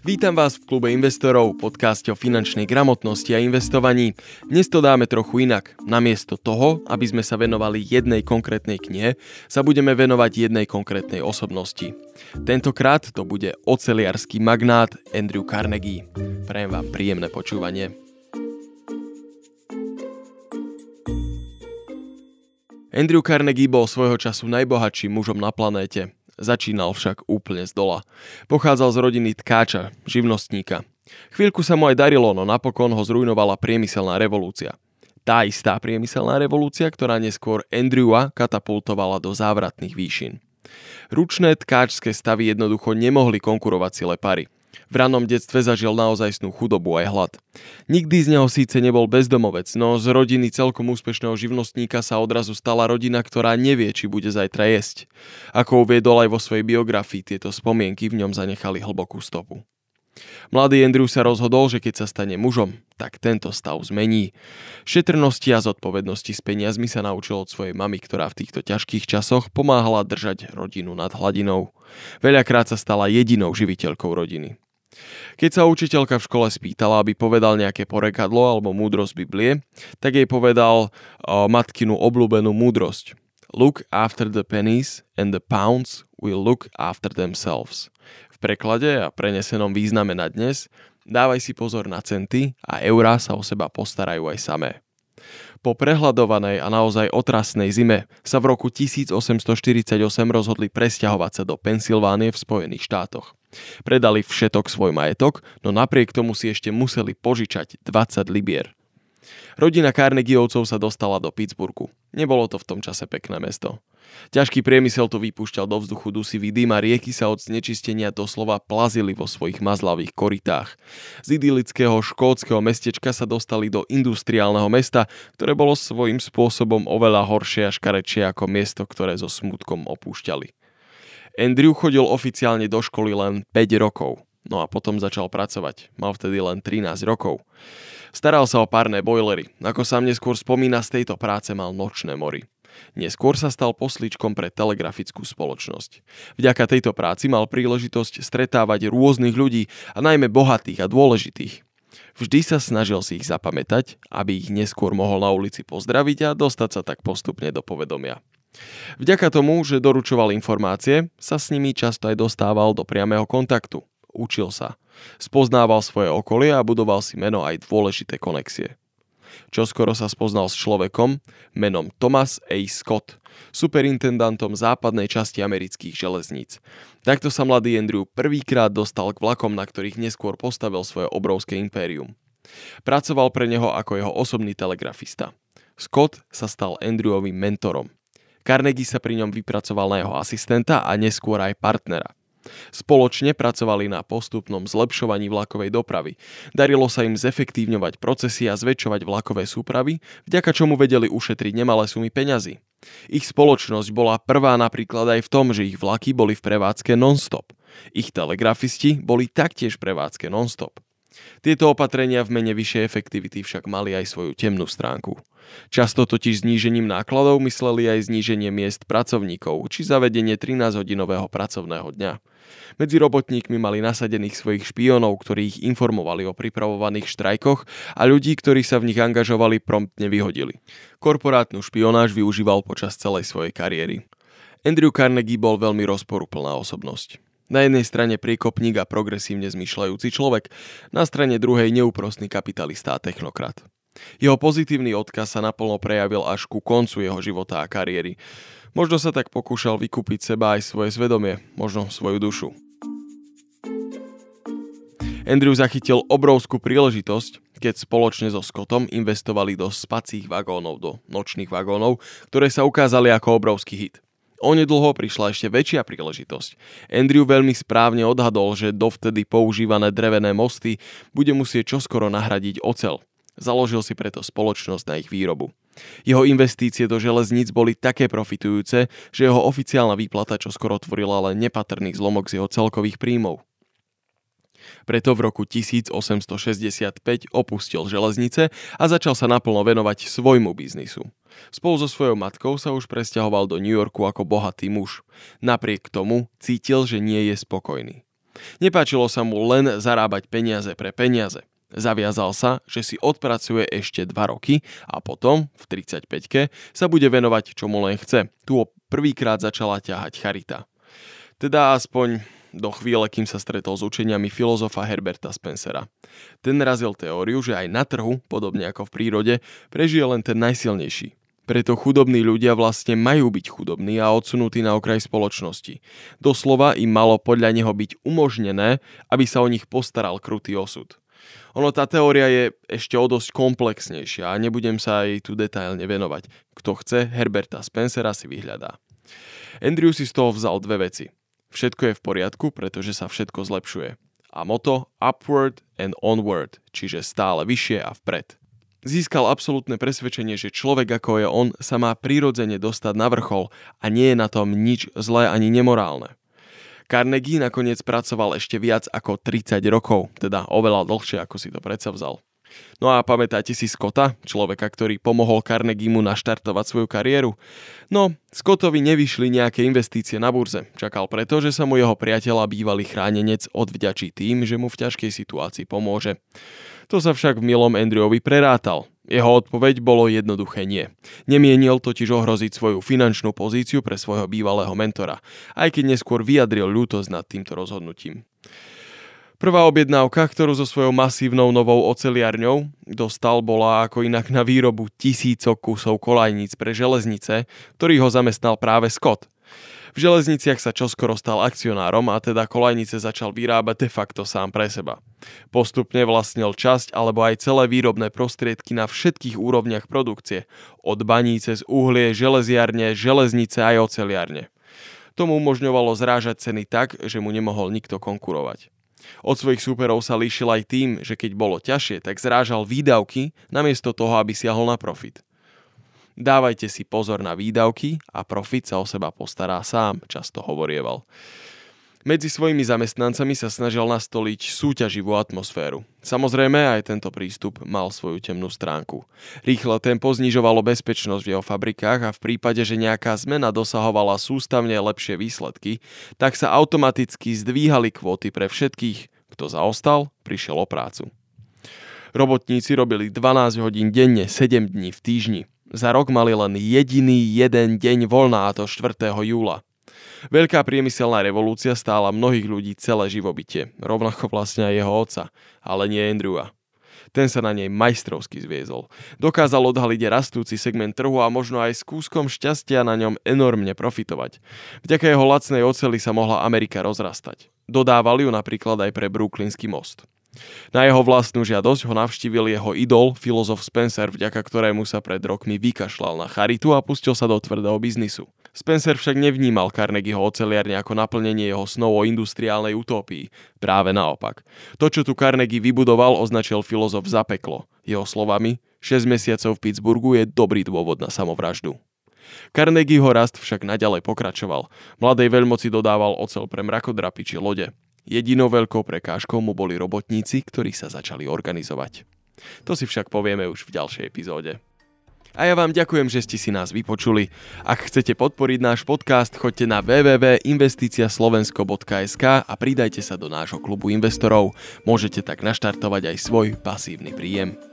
Vítam vás v klube investorov, podcaste o finančnej gramotnosti a investovaní. Dnes to dáme trochu inak. Namiesto toho, aby sme sa venovali jednej konkrétnej knihe, sa budeme venovať jednej konkrétnej osobnosti. Tentokrát to bude oceliarský magnát Andrew Carnegie. Prajem vám príjemné počúvanie. Andrew Carnegie bol svojho času najbohatším mužom na planéte. Začínal však úplne z dola. Pochádzal z rodiny tkáča, živnostníka. Chvíľku sa mu aj darilo, no napokon ho zrujnovala priemyselná revolúcia. Tá istá priemyselná revolúcia, ktorá neskôr Andrewa katapultovala do závratných výšin. Ručné tkáčské stavy jednoducho nemohli konkurovať sile pary. V ranom detstve zažil naozajstnú chudobu aj hlad. Nikdy z neho síce nebol bezdomovec, no z rodiny celkom úspešného živnostníka sa odrazu stala rodina, ktorá nevie, či bude zajtra jesť. Ako uviedol aj vo svojej biografii, tieto spomienky v ňom zanechali hlbokú stopu. Mladý Andrew sa rozhodol, že keď sa stane mužom, tak tento stav zmení. Šetrnosti a zodpovednosti s peniazmi sa naučil od svojej mamy, ktorá v týchto ťažkých časoch pomáhala držať rodinu nad hladinou. Veľakrát sa stala jedinou živiteľkou rodiny. Keď sa učiteľka v škole spýtala, aby povedal nejaké porekadlo alebo múdrosť Biblie, tak jej povedal o, matkinu obľúbenú múdrosť. Look after the pennies and the pounds will look after themselves. V preklade a prenesenom význame na dnes dávaj si pozor na centy a eurá sa o seba postarajú aj samé. Po prehľadovanej a naozaj otrasnej zime sa v roku 1848 rozhodli presťahovať sa do Pensylvánie v Spojených štátoch. Predali všetok svoj majetok, no napriek tomu si ešte museli požičať 20 libier. Rodina Carnegieovcov sa dostala do Pittsburghu. Nebolo to v tom čase pekné mesto. Ťažký priemysel tu vypúšťal do vzduchu dusivý dym a rieky sa od znečistenia doslova plazili vo svojich mazlavých koritách. Z idylického škótskeho mestečka sa dostali do industriálneho mesta, ktoré bolo svojím spôsobom oveľa horšie a škarečie ako miesto, ktoré so smutkom opúšťali. Andrew chodil oficiálne do školy len 5 rokov, no a potom začal pracovať. Mal vtedy len 13 rokov. Staral sa o párne bojlery. Ako sám neskôr spomína, z tejto práce mal nočné mory. Neskôr sa stal posličkom pre telegrafickú spoločnosť. Vďaka tejto práci mal príležitosť stretávať rôznych ľudí a najmä bohatých a dôležitých. Vždy sa snažil si ich zapamätať, aby ich neskôr mohol na ulici pozdraviť a dostať sa tak postupne do povedomia. Vďaka tomu, že doručoval informácie, sa s nimi často aj dostával do priamého kontaktu. Učil sa. Spoznával svoje okolie a budoval si meno aj dôležité konexie. Čo skoro sa spoznal s človekom menom Thomas A. Scott, superintendantom západnej časti amerických železníc. Takto sa mladý Andrew prvýkrát dostal k vlakom, na ktorých neskôr postavil svoje obrovské impérium. Pracoval pre neho ako jeho osobný telegrafista. Scott sa stal Andrewovým mentorom. Carnegie sa pri ňom vypracoval na jeho asistenta a neskôr aj partnera. Spoločne pracovali na postupnom zlepšovaní vlakovej dopravy. Darilo sa im zefektívňovať procesy a zväčšovať vlakové súpravy, vďaka čomu vedeli ušetriť nemalé sumy peňazí. Ich spoločnosť bola prvá napríklad aj v tom, že ich vlaky boli v prevádzke non-stop. Ich telegrafisti boli taktiež prevádzke non-stop. Tieto opatrenia v mene vyššej efektivity však mali aj svoju temnú stránku. Často totiž znížením nákladov mysleli aj zníženie miest pracovníkov či zavedenie 13-hodinového pracovného dňa. Medzi robotníkmi mali nasadených svojich špionov, ktorí ich informovali o pripravovaných štrajkoch a ľudí, ktorí sa v nich angažovali, promptne vyhodili. Korporátnu špionáž využíval počas celej svojej kariéry. Andrew Carnegie bol veľmi rozporuplná osobnosť. Na jednej strane priekopník a progresívne zmyšľajúci človek, na strane druhej neúprostný kapitalista a technokrat. Jeho pozitívny odkaz sa naplno prejavil až ku koncu jeho života a kariéry. Možno sa tak pokúšal vykúpiť seba aj svoje svedomie, možno svoju dušu. Andrew zachytil obrovskú príležitosť, keď spoločne so Scottom investovali do spacích vagónov, do nočných vagónov, ktoré sa ukázali ako obrovský hit. Onedlho prišla ešte väčšia príležitosť. Andrew veľmi správne odhadol, že dovtedy používané drevené mosty bude musieť čoskoro nahradiť ocel. Založil si preto spoločnosť na ich výrobu. Jeho investície do železníc boli také profitujúce, že jeho oficiálna výplata čoskoro tvorila len nepatrný zlomok z jeho celkových príjmov. Preto v roku 1865 opustil železnice a začal sa naplno venovať svojmu biznisu. Spolu so svojou matkou sa už presťahoval do New Yorku ako bohatý muž. Napriek tomu cítil, že nie je spokojný. Nepáčilo sa mu len zarábať peniaze pre peniaze. Zaviazal sa, že si odpracuje ešte 2 roky a potom, v 35 sa bude venovať čomu len chce. Tu prvýkrát začala ťahať charita. Teda aspoň do chvíle, kým sa stretol s učeniami filozofa Herberta Spencera. Ten razil teóriu, že aj na trhu, podobne ako v prírode, prežije len ten najsilnejší. Preto chudobní ľudia vlastne majú byť chudobní a odsunutí na okraj spoločnosti. Doslova im malo podľa neho byť umožnené, aby sa o nich postaral krutý osud. Ono tá teória je ešte o dosť komplexnejšia a nebudem sa aj tu detailne venovať. Kto chce, Herberta Spencera si vyhľadá. Andrew si z toho vzal dve veci. Všetko je v poriadku, pretože sa všetko zlepšuje. A moto upward and onward, čiže stále vyššie a vpred. Získal absolútne presvedčenie, že človek ako je on sa má prirodzene dostať na vrchol a nie je na tom nič zlé ani nemorálne. Carnegie nakoniec pracoval ešte viac ako 30 rokov, teda oveľa dlhšie ako si to predsa vzal. No a pamätáte si Scotta, človeka, ktorý pomohol Carnegiemu naštartovať svoju kariéru? No, Scottovi nevyšli nejaké investície na burze. Čakal preto, že sa mu jeho priateľ a bývalý chránenec odvďačí tým, že mu v ťažkej situácii pomôže. To sa však v milom Andrewovi prerátal. Jeho odpoveď bolo jednoduché nie. Nemienil totiž ohroziť svoju finančnú pozíciu pre svojho bývalého mentora, aj keď neskôr vyjadril ľútosť nad týmto rozhodnutím. Prvá objednávka, ktorú so svojou masívnou novou oceliarňou dostal, bola ako inak na výrobu tisícok kusov kolajníc pre železnice, ktorý ho zamestnal práve Scott – v železniciach sa čoskoro stal akcionárom a teda kolajnice začal vyrábať de facto sám pre seba. Postupne vlastnil časť alebo aj celé výrobné prostriedky na všetkých úrovniach produkcie, od baní cez uhlie, železiarne, železnice aj oceliarne. Tomu umožňovalo zrážať ceny tak, že mu nemohol nikto konkurovať. Od svojich súperov sa líšil aj tým, že keď bolo ťažšie, tak zrážal výdavky namiesto toho, aby siahol na profit. Dávajte si pozor na výdavky a profit sa o seba postará sám, často hovorieval. Medzi svojimi zamestnancami sa snažil nastoliť súťaživú atmosféru. Samozrejme, aj tento prístup mal svoju temnú stránku. Rýchle tempo znižovalo bezpečnosť v jeho fabrikách a v prípade, že nejaká zmena dosahovala sústavne lepšie výsledky, tak sa automaticky zdvíhali kvóty pre všetkých, kto zaostal, prišiel o prácu. Robotníci robili 12 hodín denne, 7 dní v týždni. Za rok mali len jediný jeden deň voľná, a to 4. júla. Veľká priemyselná revolúcia stála mnohých ľudí celé živobytie, rovnako vlastne aj jeho otca, ale nie Andrewa. Ten sa na nej majstrovsky zviezol. Dokázal odhaliť rastúci segment trhu a možno aj s kúskom šťastia na ňom enormne profitovať. Vďaka jeho lacnej oceli sa mohla Amerika rozrastať. Dodávali ju napríklad aj pre Brooklynský most. Na jeho vlastnú žiadosť ho navštívil jeho idol, filozof Spencer, vďaka ktorému sa pred rokmi vykašľal na charitu a pustil sa do tvrdého biznisu. Spencer však nevnímal Carnegieho oceliarne ako naplnenie jeho snov o industriálnej utópii. Práve naopak. To, čo tu Carnegie vybudoval, označil filozof za peklo. Jeho slovami, 6 mesiacov v Pittsburghu je dobrý dôvod na samovraždu. Carnegieho rast však naďalej pokračoval. Mladej veľmoci dodával ocel pre mrakodrapy či lode. Jedinou veľkou prekážkou mu boli robotníci, ktorí sa začali organizovať. To si však povieme už v ďalšej epizóde. A ja vám ďakujem, že ste si nás vypočuli. Ak chcete podporiť náš podcast, choďte na www.investiciaslovensko.sk a pridajte sa do nášho klubu investorov. Môžete tak naštartovať aj svoj pasívny príjem.